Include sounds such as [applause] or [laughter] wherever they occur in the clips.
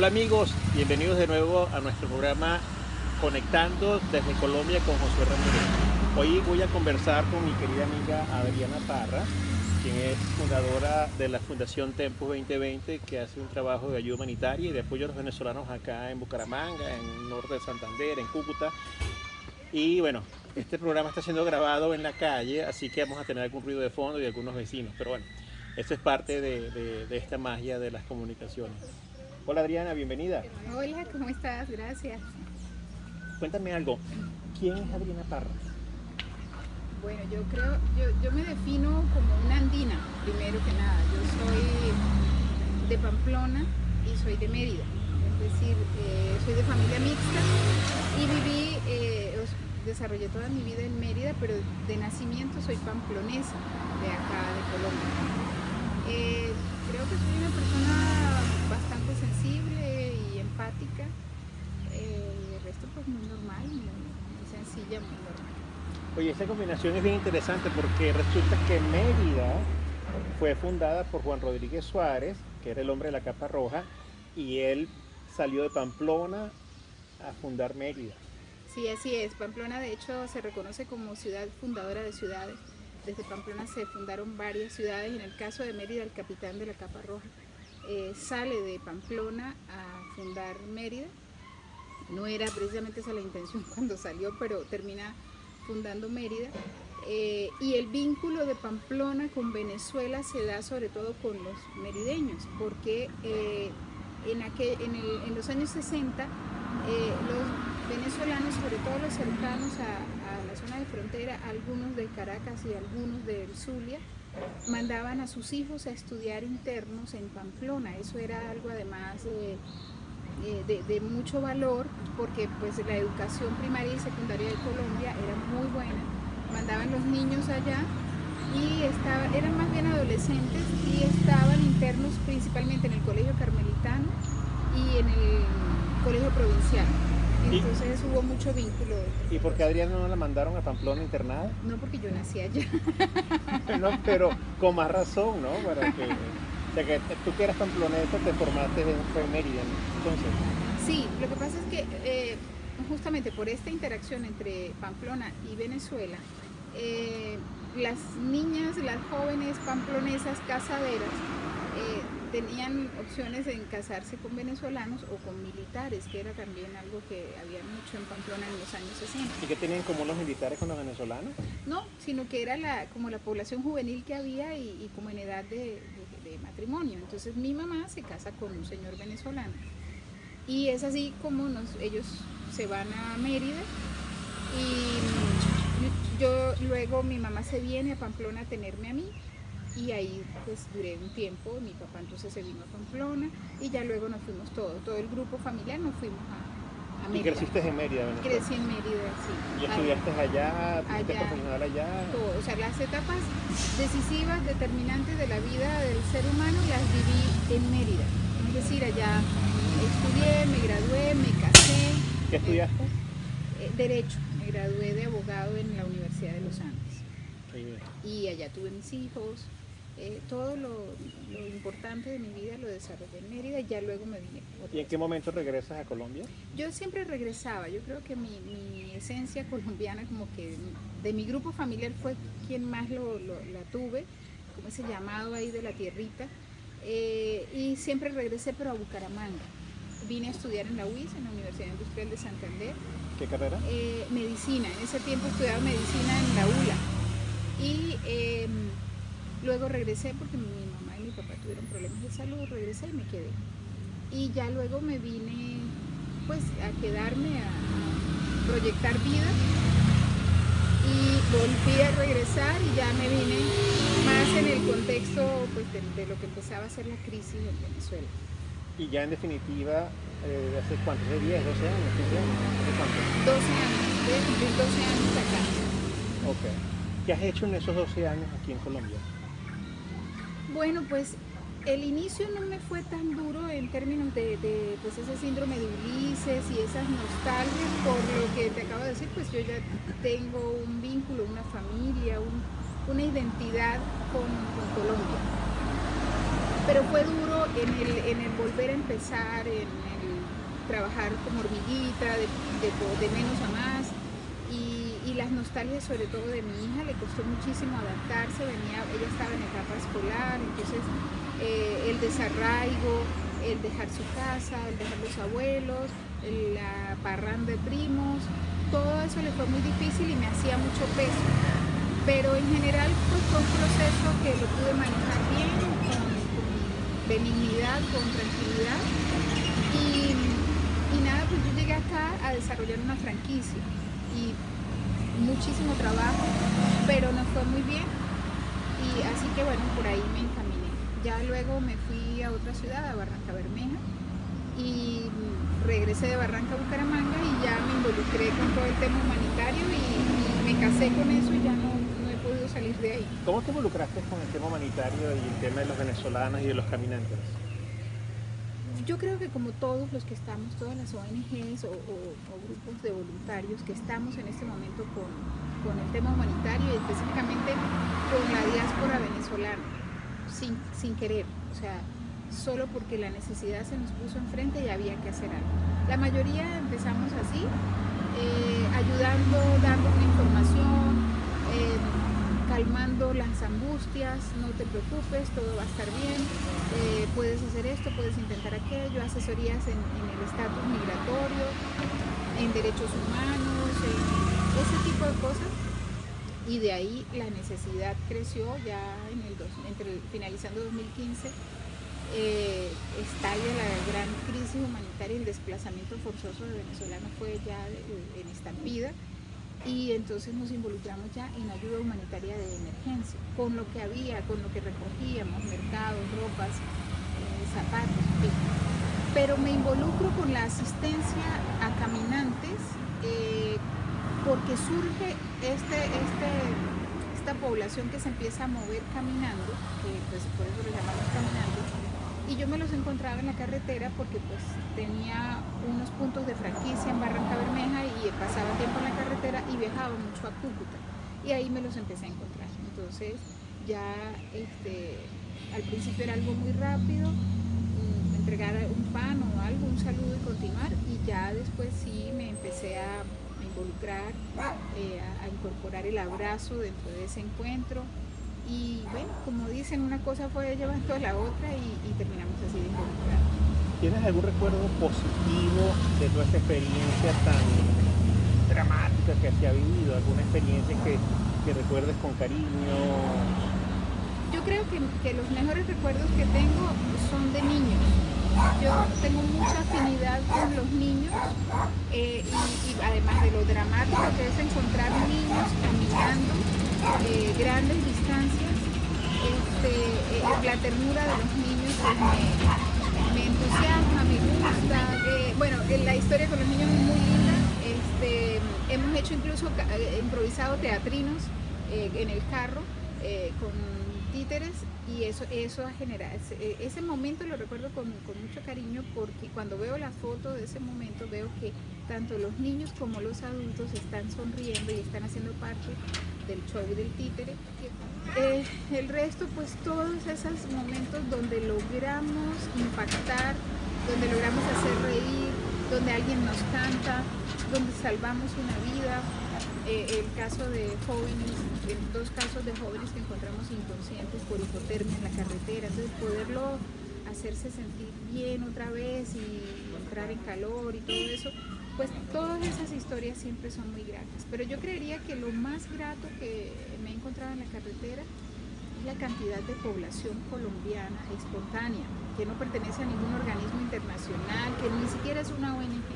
Hola amigos, bienvenidos de nuevo a nuestro programa Conectando desde Colombia con José Ramírez. Hoy voy a conversar con mi querida amiga Adriana Parra, quien es fundadora de la Fundación Tempus 2020, que hace un trabajo de ayuda humanitaria y de apoyo a los venezolanos acá en Bucaramanga, en el norte de Santander, en Cúcuta. Y bueno, este programa está siendo grabado en la calle, así que vamos a tener algún ruido de fondo y algunos vecinos, pero bueno, esto es parte de, esta magia de las comunicaciones. Hola Adriana, bienvenida. Hola, ¿cómo estás? Gracias. Cuéntame algo, ¿quién es Adriana Parra? Bueno, yo creo, yo, yo me defino como una andina, primero que nada. Yo soy de Pamplona y soy de Mérida. Es decir, eh, soy de familia mixta y viví, eh, desarrollé toda mi vida en Mérida, pero de nacimiento soy pamplonesa, de acá, de Colombia. Eh, creo que soy una persona bastante sensible y empática. Eh, el resto pues muy normal, muy, muy sencilla, muy normal. Oye, esta combinación es bien interesante porque resulta que Mérida fue fundada por Juan Rodríguez Suárez, que era el hombre de la capa roja, y él salió de Pamplona a fundar Mérida. Sí, así es. Pamplona, de hecho, se reconoce como ciudad fundadora de ciudades. Desde Pamplona se fundaron varias ciudades. En el caso de Mérida, el capitán de la Capa Roja eh, sale de Pamplona a fundar Mérida. No era precisamente esa la intención [laughs] cuando salió, pero termina fundando Mérida. Eh, y el vínculo de Pamplona con Venezuela se da sobre todo con los merideños, porque eh, en, los años 60 eh, los venezolanos, sobre todo los cercanos a, a la zona de frontera, algunos de Caracas y algunos del Zulia, mandaban a sus hijos a estudiar internos en Pamplona. Eso era algo además eh, de, de mucho valor porque pues la educación primaria y secundaria de Colombia era muy buena. Mandaban los niños allá y estaba, eran más bien adolescentes y estaban internos principalmente en el colegio carmelitano y en el colegio provincial. Entonces hubo mucho vínculo. ¿Y por qué Adriana no la mandaron a Pamplona internada? No porque yo nací allá. [laughs] No, pero con más razón, ¿no? Para que, o sea, que tú que eras pamplonesa te formaste en, Mérida, entonces. Sí, lo que pasa es que eh, justamente por esta interacción entre Pamplona y Venezuela, eh, las niñas, las jóvenes pamplonesas casaderas tenían opciones en casarse con venezolanos o con militares, que era también algo que había mucho en Pamplona en los años 60. ¿Y qué tenían en común los militares con los venezolanos? No, sino que era la, como la población juvenil que había y, y como en edad de, de- de matrimonio. Entonces mi mamá se casa con un señor venezolano. Y es así como nos, ellos se van a Mérida y yo luego mi mamá se viene a Pamplona a tenerme a mí y ahí pues duré un tiempo, mi papá entonces se vino a Pamplona y ya luego nos fuimos todos, todo el grupo familiar nos fuimos a, a Y Mérida. creciste en Mérida, Venezuela. Crecí en Mérida, sí. Y estudiaste allá, Allá. profesional allá. todo. O sea, las etapas decisivas, determinantes de la vida del ser humano las viví en Mérida. Es decir, allá estudié, me gradué, me casé. ¿Qué estudiaste? Eh, derecho. Me gradué de abogado en la Universidad de los Andes. Y allá tuve mis hijos. Eh, todo lo, lo importante de mi vida lo desarrollé en Mérida y ya luego me vine. ¿Y en qué momento regresas a Colombia? Yo siempre regresaba, yo creo que mi, mi esencia colombiana, como que de mi grupo familiar fue quien más lo, lo- la tuve, como ese llamado ahí de la tierrita, eh, y siempre regresé pero a Bucaramanga. Vine a estudiar en la UIS, en la Universidad Industrial de Santander, ¿Qué carrera? eh, medicina, en ese tiempo estudiaba medicina en la ULA. Y eh, luego regresé porque mi mamá y mi papá tuvieron problemas de salud, regresé y me quedé. Y ya luego me vine pues a quedarme a, a proyectar vida y volví a regresar y ya me vine más en el contexto pues, de, de lo que empezaba a ser la crisis en Venezuela. Y ya en definitiva, eh, ¿hace cuánto? ¿De 10, 12 años? 15 años? ¿Hace cuánto? 12 años, cumplir 12 años acá. Ok. ¿Qué has hecho en esos 12 años aquí en Colombia? Bueno, pues el inicio no me fue tan duro en términos de, de, pues ese síndrome de Ulises y esas nostalgias por lo que te acabo de decir, pues yo ya tengo un vínculo, una familia, un- una identidad con, con Colombia. pero fue duro en el, en el volver a empezar, en el trabajar como hormiguita, de, de, menos a más, y, las nostalgias sobre todo de mi hija, le costó muchísimo adaptarse, venía, ella estaba en etapa escolar, entonces eh, el desarraigo, el dejar su casa, el dejar los abuelos, la parranda de primos, todo eso le fue muy difícil y me hacía mucho peso. Pero en general pues, fue un proceso que lo pude manejar bien, con, benignidad, con tranquilidad. Y, y, nada, pues yo llegué acá a desarrollar una franquicia y muchísimo trabajo, pero nos fue muy bien. Y así que bueno, por ahí me encaminé. Ya luego me fui a otra ciudad, a Barranca Bermeja, y regresé de Barranca a Bucaramanga y ya me involucré con todo el tema humanitario y, me casé con eso y ya no, he podido salir de ahí. ¿Cómo te involucraste con el tema humanitario y el tema de los venezolanos y de los caminantes? Yo creo que como todos los que estamos, todas las ONGs o, grupos de voluntarios que estamos en este momento con, con el tema humanitario y específicamente con la diáspora venezolana, sin, sin querer, o sea, solo porque la necesidad se nos puso enfrente y había que hacer algo. La mayoría empezamos así, eh, ayudando, dando una información, calmando las angustias, no te preocupes, todo va a estar bien, eh, puedes hacer esto, puedes intentar aquello, asesorías en, el estatus migratorio, en derechos humanos, ese tipo de cosas. Y de ahí la necesidad creció ya en el entre finalizando 2015 eh, estalla la gran crisis humanitaria, el desplazamiento forzoso de venezolanos fue ya en estampida y entonces nos involucramos ya en ayuda humanitaria de emergencia, con lo que había, con lo que recogíamos, mercados, ropas, eh, zapatos, Pero me involucro con la asistencia a caminantes eh, porque surge este, este, esta población que se empieza a mover caminando, que pues por eso lo llamamos caminando, y yo me los encontraba en la carretera porque pues tenía unos puntos de franquicia en Barranca Bermeja y pasaba tiempo en la carretera y viajaba mucho a Cúcuta. Y ahí me los empecé a encontrar. Entonces ya este, al principio era algo muy rápido, mm, entregar un pan o algo, un saludo y continuar. Y ya después sí me empecé a involucrar, eh, a incorporar el abrazo dentro de ese encuentro y bueno, como dicen, una cosa fue llevando a la otra y, terminamos así de involucrar. ¿Tienes algún recuerdo positivo de toda esta experiencia tan dramática que se ha vivido? ¿Alguna experiencia que, que recuerdes con cariño? Yo creo que, que, los mejores recuerdos que tengo son de niños. Yo tengo mucha afinidad con los niños eh, y, y, además de lo dramático que es encontrar niños caminando eh, grandes distancias, este, eh, la ternura de los niños pues, me, entusiasma, me gusta. Eh, bueno, la historia con los niños es muy linda. Este, hemos hecho incluso improvisado teatrinos en el carro con títeres y eso, eso ha generado, ese, momento lo recuerdo con, mucho cariño porque cuando veo la foto de ese momento veo que tanto los niños como los adultos están sonriendo y están haciendo parte del show del títere. Eh, el resto, pues todos esos momentos donde logramos impactar, donde logramos hacer reír, donde alguien nos canta, donde salvamos una vida. Eh, el caso de jóvenes, dos casos de jóvenes que encontramos inconscientes por hipotermia en la carretera, entonces poderlo hacerse sentir bien otra vez y entrar en calor y todo eso, pues todas esas historias siempre son muy gratas. Pero yo creería que lo más grato que me he encontrado en la carretera es la cantidad de población colombiana espontánea, que no pertenece a ningún organismo internacional, que ni siquiera es una ONG,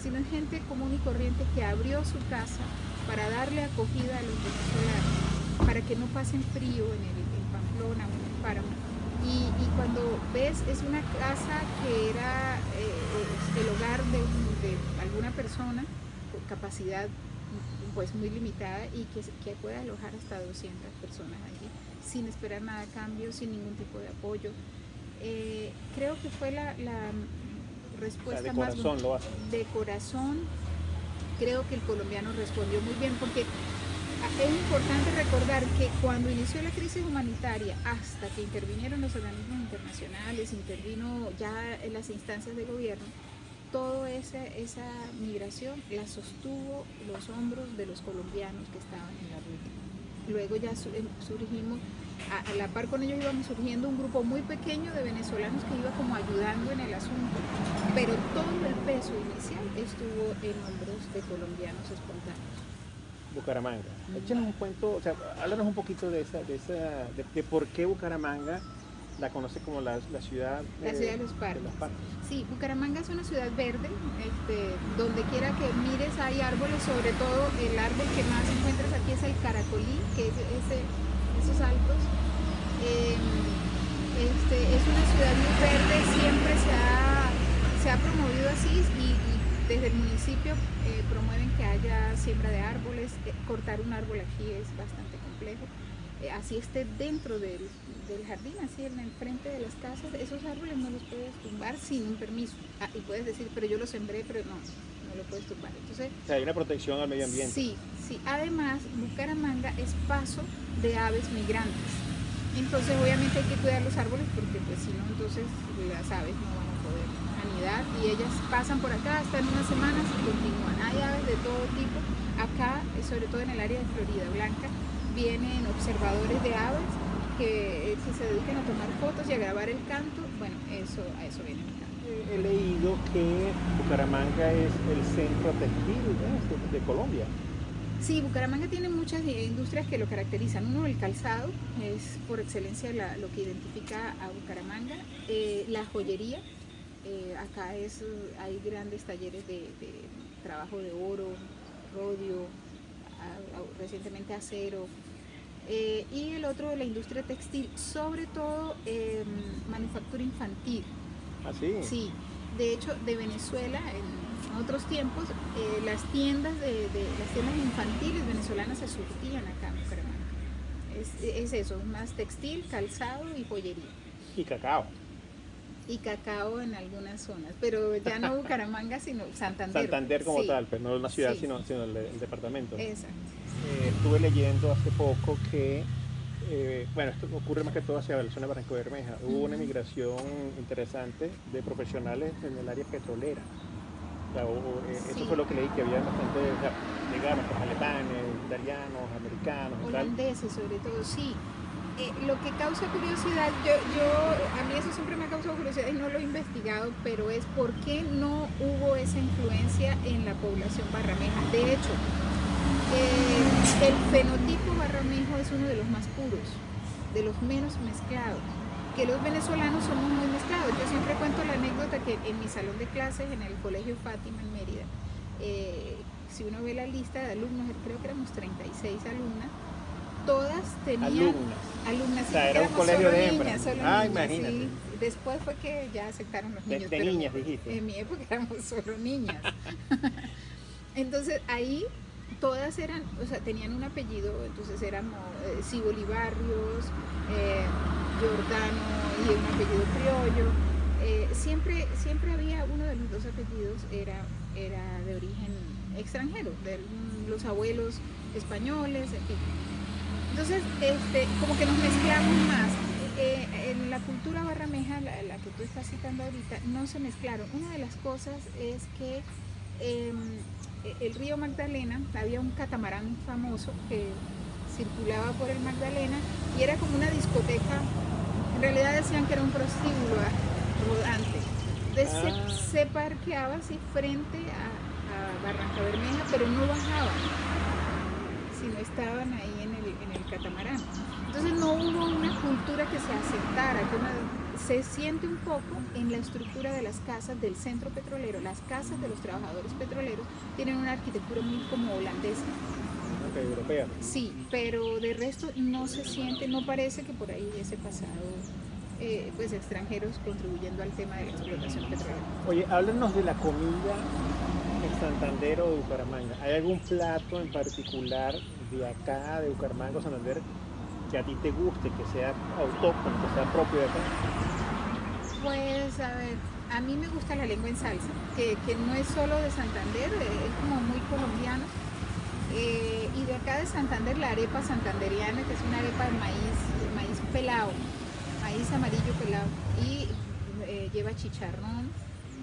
sino es gente común y corriente que abrió su casa para darle acogida a los venezolanos, para que no pasen frío en, el, Pamplona o en el Páramo. Y, cuando ves, es una casa que era eh, el hogar de un de alguna persona con capacidad pues muy limitada y que, que puede alojar hasta 200 personas allí sin esperar nada a cambio, sin ningún tipo de apoyo. Eh, creo que fue la, respuesta de más lo de corazón. Creo que el colombiano respondió muy bien porque es importante recordar que cuando inició la crisis humanitaria, hasta que intervinieron los organismos internacionales, intervino ya en las instancias de gobierno, toda esa, esa migración la sostuvo los hombros de los colombianos que estaban en la ruta. Luego ya surgimos, a, la par con ellos íbamos surgiendo un grupo muy pequeño de venezolanos que iba como ayudando en el asunto, pero todo el peso inicial estuvo en hombros de colombianos espontáneos. Bucaramanga. Échenos un cuento, o sea, háblanos un poquito de esa, de esa, de por qué Bucaramanga la conoce como la, ciudad, la ciudad de los parques. Sí, Bucaramanga es una ciudad verde, este, donde quiera que mires hay árboles, sobre todo el árbol que más encuentras aquí es el caracolí, que es ese, altos. Em, este, es una ciudad muy verde, siempre se ha, se ha promovido así y, desde el municipio eh, promueven que haya siembra de árboles, eh, cortar un árbol aquí es bastante complejo. Eh, así esté dentro del, jardín, así en el frente de las casas, esos árboles no los puedes tumbar sin un permiso. Ah, y puedes decir, pero yo los sembré, pero no, no lo puedes tumbar. Entonces, o sea, hay una protección al medio ambiente. Sí, sí. Además, Bucaramanga es paso de aves migrantes. Entonces, obviamente hay que cuidar los árboles porque, pues, si no, entonces las aves no van a poder anidar y ellas pasan por acá, están unas semanas y continúan. Hay aves de todo tipo. Acá, sobre todo en el área de Florida Blanca, vienen observadores de aves que, se dedican a tomar fotos y a grabar el canto. Bueno, eso, a eso viene. He leído que Bucaramanga es el centro textil de Colombia. Sí, Bucaramanga tiene muchas industrias que lo caracterizan. Uno, el calzado, es por excelencia lo que identifica a Bucaramanga. Eh, la joyería, eh, acá es, hay grandes talleres de, de trabajo de oro, rodio, recientemente acero, eh, y el otro la industria textil, sobre todo eh, manufactura infantil. ¿Ah, sí? Sí, de hecho de Venezuela en otros tiempos eh, las tiendas de, las tiendas infantiles venezolanas se surtían acá en Bucaramanga. Es, es eso, más textil, calzado y joyería. Y cacao y cacao en algunas zonas, pero ya no [laughs] Bucaramanga, sino Santander. Santander como tal, pero no la ciudad, sino, sino el, departamento. Exacto. Eh, estuve leyendo hace poco que, eh, bueno, esto ocurre más que todo hacia la zona de Barranco Bermeja, hubo una migración interesante de profesionales en el área petrolera. Eh, eso fue lo que leí, que había bastante, o llegaron pues, alemanes, italianos, americanos. Holandeses sobre todo, sí. Eh, lo que causa curiosidad, yo, yo, a mí eso siempre me ha causado curiosidad y no lo he investigado, pero es por qué no hubo esa influencia en la población barrameja. De hecho, eh, el fenotipo barramejo es uno de los más puros, de los menos mezclados que los venezolanos somos muy mezclados. Yo siempre cuento la anécdota que en mi salón de clases en el Colegio Fátima en Mérida, eh, si uno ve la lista de alumnos, creo que éramos 36 alumnas, todas tenían alumnas. o sea, era un colegio de hembras. Ah, imagínate. Después fue que ya aceptaron los niños. De, niñas, dijiste. En mi época [laughs] éramos solo niñas. [laughs] entonces ahí todas eran, o sea, tenían un apellido, entonces éramos eh, Si Barrios, eh, Giordano y un apellido criollo. Eh, siempre, siempre había uno de los dos apellidos era, era de origen extranjero, de los abuelos españoles. Entonces, este, como que nos mezclamos más. Eh, en la cultura barrameja, la, que tú estás citando ahorita, no se mezclaron. Una de las cosas es que em, el río Magdalena, había un catamarán famoso que circulaba por el Magdalena y era como una discoteca. En realidad decían que era un prostíbulo rodante. Entonces se, ah. parqueaba así frente a, a Barranca Bermeja, pero no bajaban, sino estaban ahí en el catamarán. Entonces no hubo una cultura que se asentara, que se siente un poco en la estructura de las casas del centro petrolero. Las casas de los trabajadores petroleros tienen una arquitectura muy como holandesa. Europea. Sí, pero de resto no se siente, no parece que por ahí hubiese pasado eh, pues extranjeros contribuyendo al tema de la explotación petrolera. Oye, háblanos de la comida en Santander o Bucaramanga. ¿Hay algún plato en particular de acá, de Bucaramanga o Santander, que a ti te guste, que sea autóctono, que sea propio de acá? Pues a ver, a mí me gusta la lengua en salsa, que, no es solo de Santander, es como muy colombiano. Eh, y de acá de Santander, la arepa santanderiana, que es una arepa de maíz, maíz pelado, maíz amarillo pelado, y eh, lleva chicharrón,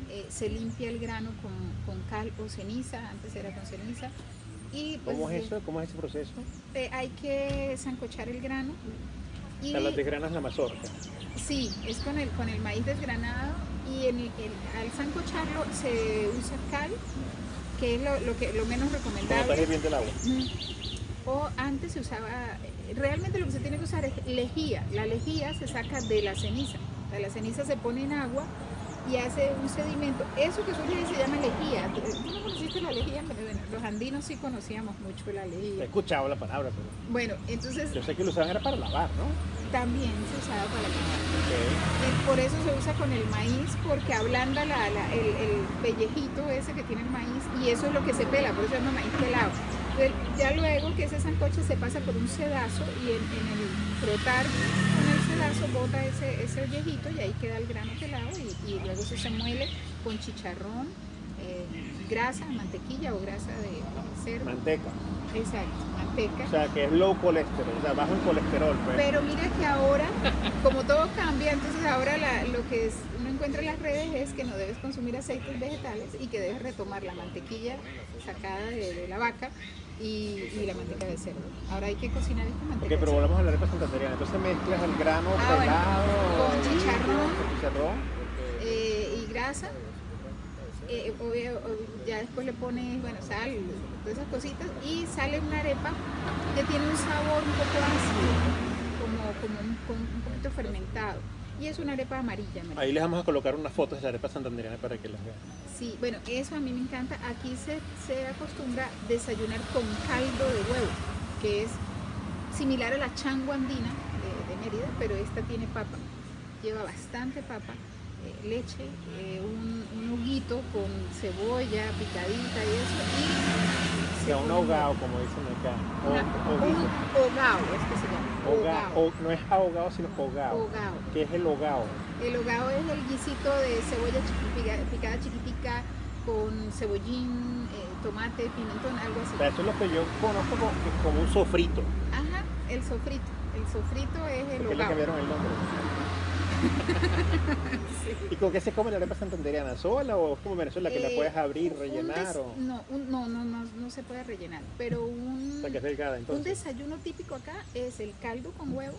eh, se limpia el grano con, con, cal o ceniza, antes era con ceniza. Y, pues, ¿Cómo es eso? ¿Cómo es ese proceso? hay que zancochar el grano. Y, o sea, desgranas la mazorca. Sí, es con el, con el maíz desgranado y en al zancocharlo se usa cal, que es lo, que, lo menos recomendable. bien del agua. O antes se usaba, realmente lo que se tiene que usar es lejía. La lejía se saca de la ceniza. la ceniza se pone en agua y hace un sedimento. Eso que surge se llama lejía. ¿Tú no conociste la lejía? los andinos sí conocíamos mucho la lejía. He escuchado la palabra, pero... Bueno, entonces... Yo sé que lo usaban era para lavar, ¿no? También se usaba para lavar. Okay. Por eso se usa con el maíz, porque ablanda la, el, el, pellejito ese que tiene el maíz y eso es lo que se pela, por eso llama maíz pelado. ya luego que ese sancoche se pasa por un sedazo y en, el frotar pedazo bota ese, ese y ahí queda el grano pelado y, y luego eso se muele con chicharrón, eh, grasa, mantequilla o grasa de cerdo. Manteca. Exacto, manteca. O sea, que es low colesterol, o sea, bajo en colesterol. Pues. Pero mira que ahora, como todo cambia, entonces ahora la, lo que es, uno encuentra en las redes es que no debes consumir aceites vegetales y que debes retomar la mantequilla sacada de, de la vaca y, y, la manteca de cerdo. Ahora hay que cocinar esta manteca. Ok, pero volvamos a la arepa santanderiana. Entonces mezclas el grano ah, pelado con chicharrón, chicharrón. Eh, y grasa. Eh, obvio, ya después le pones, bueno, sal, todas esas cositas y sale una arepa que tiene un sabor un poco ácido, como, como un, un poquito fermentado y es una arepa amarilla, Ahí les vamos a colocar unas fotos de la arepa santanderiana para que las vean. Sí, bueno, eso a mí me encanta. Aquí se, se acostumbra desayunar con caldo de huevo, que es similar a la changua andina de, Mérida, pero esta tiene papa. Lleva bastante papa, leche, eh, un, un juguito con cebolla picadita y eso. Y sea, un ahogado, como dicen acá. O, un hogao, es que se llama. O, no es ahogado, sino hogao. ¿Qué es el hogao? El hogao es el guisito de cebolla picada chiquitica con cebollín, eh, tomate, pimentón, algo así. eso es lo que yo conozco como, un sofrito. Ajá, el sofrito. El sofrito es el ¿Por qué le cambiaron el nombre? [laughs] ¿Y con qué se come la arepa santanderiana? ¿Sola o es como Venezuela que la eh, puedes abrir, rellenar? O... No, no, no, no, no, se puede rellenar, pero un, un desayuno típico acá es el caldo con huevo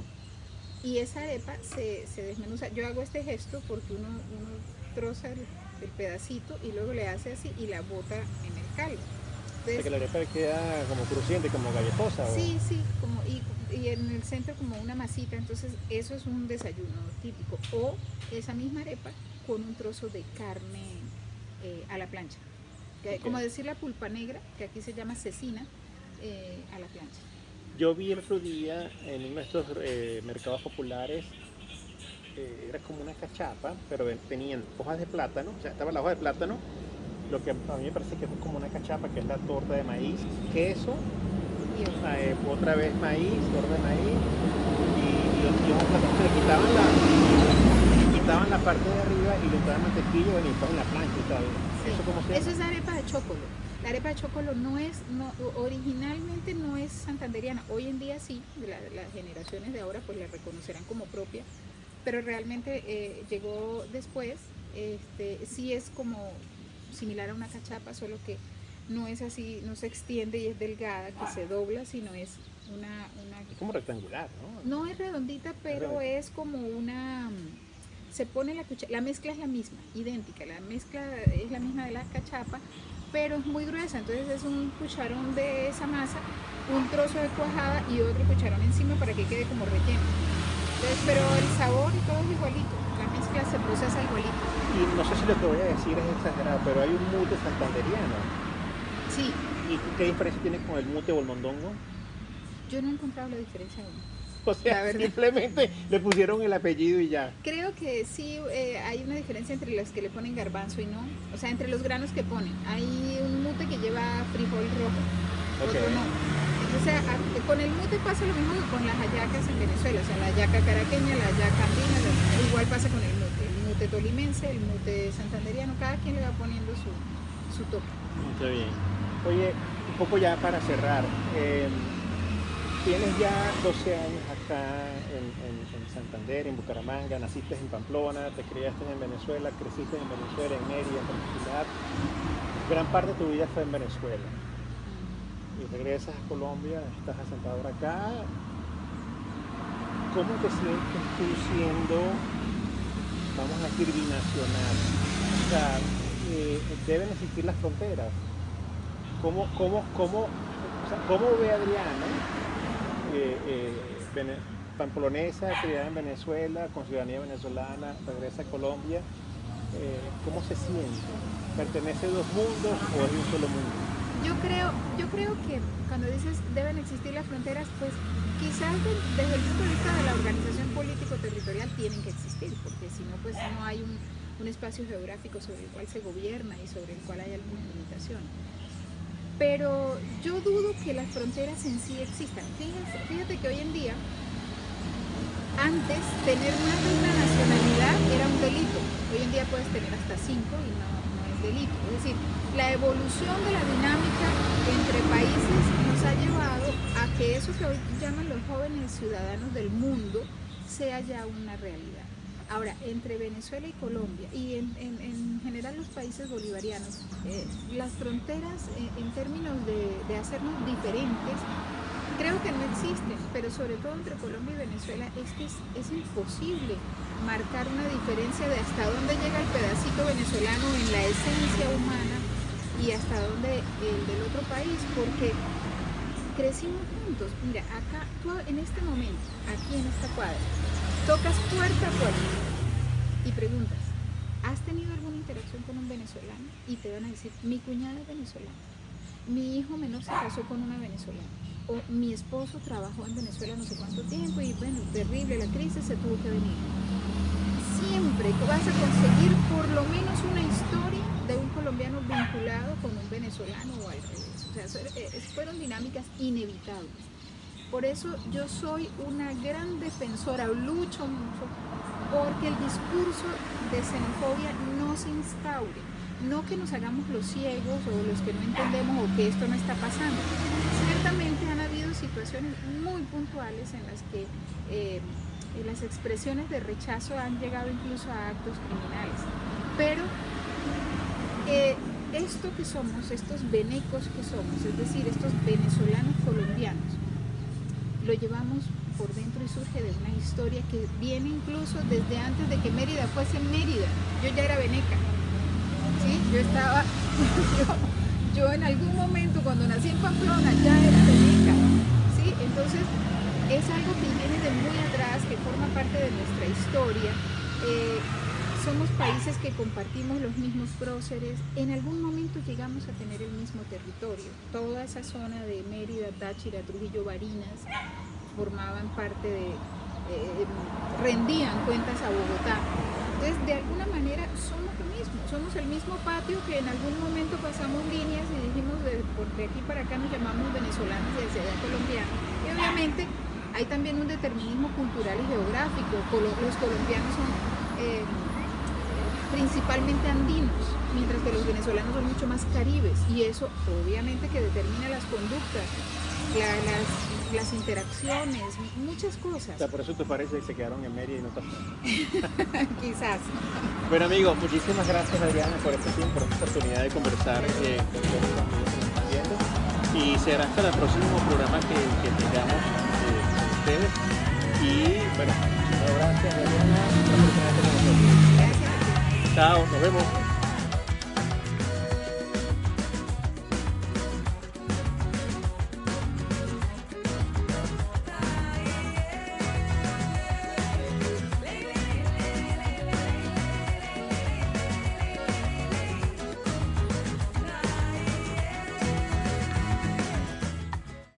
y esa arepa se, se desmenuza. Yo hago este gesto porque uno, uno troza el, pedacito y luego le hace así y la bota en el caldo. Entonces, que la arepa queda como crujiente, como galletosa. Sí, sí, como, y y en el centro como una masita, entonces eso es un desayuno típico. O esa misma arepa con un trozo de carne eh, a la plancha. Como decir la pulpa negra, que aquí se llama cecina, eh, a la plancha. Yo vi el otro día en uno de estos eh, mercados populares, era como una cachapa, pero tenían hojas de plátano, o sea, estaba la hoja de plátano, lo que a mí me parece que es como una cachapa, que es la torta de maíz, queso eh, otra vez maíz, torta de maíz, y, y, y le quitaban la, quitaban la parte de arriba y le echaban mantequilla y en la plancha y tal. ¿Eso cómo se Eso es arepa de chocolo. La arepa de chocolo no es, no, originalmente no es santanderiana, hoy en día sí, las generaciones de ahora pues la reconocerán como propia, pero realmente eh, llegó después, este, sí es como similar a una cachapa, solo que no es así, no se extiende y es delgada, que se dobla, sino es una... es como rectangular, ¿no? No es redondita, pero es, como una... Se pone la cuchara, la mezcla es la misma, idéntica, la mezcla es la misma de la cachapa, pero es muy gruesa, entonces es un cucharón de esa masa, un trozo de cuajada y otro cucharón encima para que quede como relleno. Entonces, pero el sabor y todo es igualito, la mezcla se procesa igualito. Y no sé si lo que voy a decir es exagerado, pero hay un mute santanderiano Sí. ¿Y qué diferencia tiene con el mute o el mondongo? Yo no he encontrado la diferencia aún. O sea, simplemente le pusieron el apellido y ya. Creo que sí eh, hay una diferencia entre los que le ponen garbanzo y no. O sea, entre los granos que ponen. Hay un mute que lleva frijol rojo, otro no. Entonces, con el mute pasa lo mismo que con las hallacas en Venezuela. O sea, la hallaca caraqueña, la hallaca andina, igual pasa con el mute. El mute tolimense, el mute santanderiano, cada quien le va poniendo su, su toque. Está bien. Oye, un poco ya para cerrar. Eh, tienes ya 12 años acá en, Santander, en Bucaramanga, naciste en Pamplona, te criaste en Venezuela, creciste en Venezuela, en Mérida, en particular. Gran parte de tu vida fue en Venezuela. Y regresas a Colombia, estás asentado ahora acá. ¿Cómo te sientes tú siendo, vamos a decir, binacional? O sea, eh, deben existir las fronteras. ¿Cómo, cómo, cómo, ¿cómo ve Adriana eh, pamplonesa, criada en Venezuela, con ciudadanía venezolana, regresa a Colombia, eh, ¿cómo se siente? ¿Pertenece a dos mundos o es un solo mundo? Yo creo, yo creo que cuando dices deben existir las fronteras, pues quizás desde el punto de vista de la organización político-territorial tienen que existir, porque si no, pues no hay un espacio geográfico sobre el cual se gobierna y sobre el cual hay alguna limitación pero yo dudo que las fronteras en sí existan. Fíjate, que hoy en día, antes tener más de una nacionalidad era un delito. Hoy en día puedes tener hasta cinco y no, no es delito. Es decir, la evolución de la dinámica entre países nos ha llevado a que eso que hoy llaman los jóvenes ciudadanos del mundo sea ya una realidad. Ahora, entre Venezuela y Colombia y en, general los países bolivarianos, eh, las fronteras eh, en términos de, hacernos diferentes, creo que no existen, pero sobre todo entre Colombia y Venezuela es que es, imposible marcar una diferencia de hasta dónde llega el pedacito venezolano en la esencia humana y hasta dónde el del otro país, porque crecimos juntos. Mira, acá, en este momento, aquí en esta cuadra, Tocas puerta a puerta y preguntas, ¿has tenido alguna interacción con un venezolano? Y te van a decir, mi cuñada es venezolana, mi hijo menor se casó con una venezolana, o mi esposo trabajó en Venezuela no sé cuánto tiempo y bueno, terrible la crisis, se tuvo que venir. Siempre vas a conseguir por lo menos una historia de un colombiano vinculado con un venezolano o al revés. O sea, eh, fueron dinámicas inevitables. Por eso yo soy una gran defensora, lucho mucho porque el discurso de xenofobia no se instaure, no que nos hagamos los ciegos o los que no entendemos o que esto no está pasando. Ciertamente han habido situaciones muy puntuales en las que eh, las expresiones de rechazo han llegado incluso a actos criminales, pero eh, esto que somos, estos venecos que somos, es decir, estos venezolanos colombianos, lo llevamos por dentro y surge de una historia que viene incluso desde antes de que Mérida fuese Mérida. Yo ya era veneca. ¿sí? Yo estaba, [laughs] yo, en algún momento cuando nací en Pamplona ya era veneca. ¿sí? Entonces es algo que viene de muy atrás, que forma parte de nuestra historia. Eh, somos países que compartimos los mismos próceres, en algún momento llegamos a tener el mismo territorio. Toda esa zona de Mérida, Táchira, Trujillo, Barinas formaban parte de, eh, rendían cuentas a Bogotá. Entonces, de alguna manera somos lo mismo, somos el mismo patio que en algún momento pasamos líneas y dijimos de, de aquí para acá nos llamamos venezolanos y hacia allá colombianos. Y obviamente hay también un determinismo cultural y geográfico. Los colombianos son... Eh, principalmente andinos, mientras que los venezolanos son mucho más caribes y eso obviamente que determina las conductas, las, las, interacciones, muchas cosas. O sea, por eso te parece que se quedaron en Mérida y no pasaron. [laughs] Quizás. Bueno amigos, muchísimas gracias Adriana por este tiempo, por esta oportunidad de conversar eh, con todos los amigos que están viendo y será hasta el próximo programa que, que tengamos eh, con ustedes y bueno, muchas gracias Adriana Chao, nos vemos.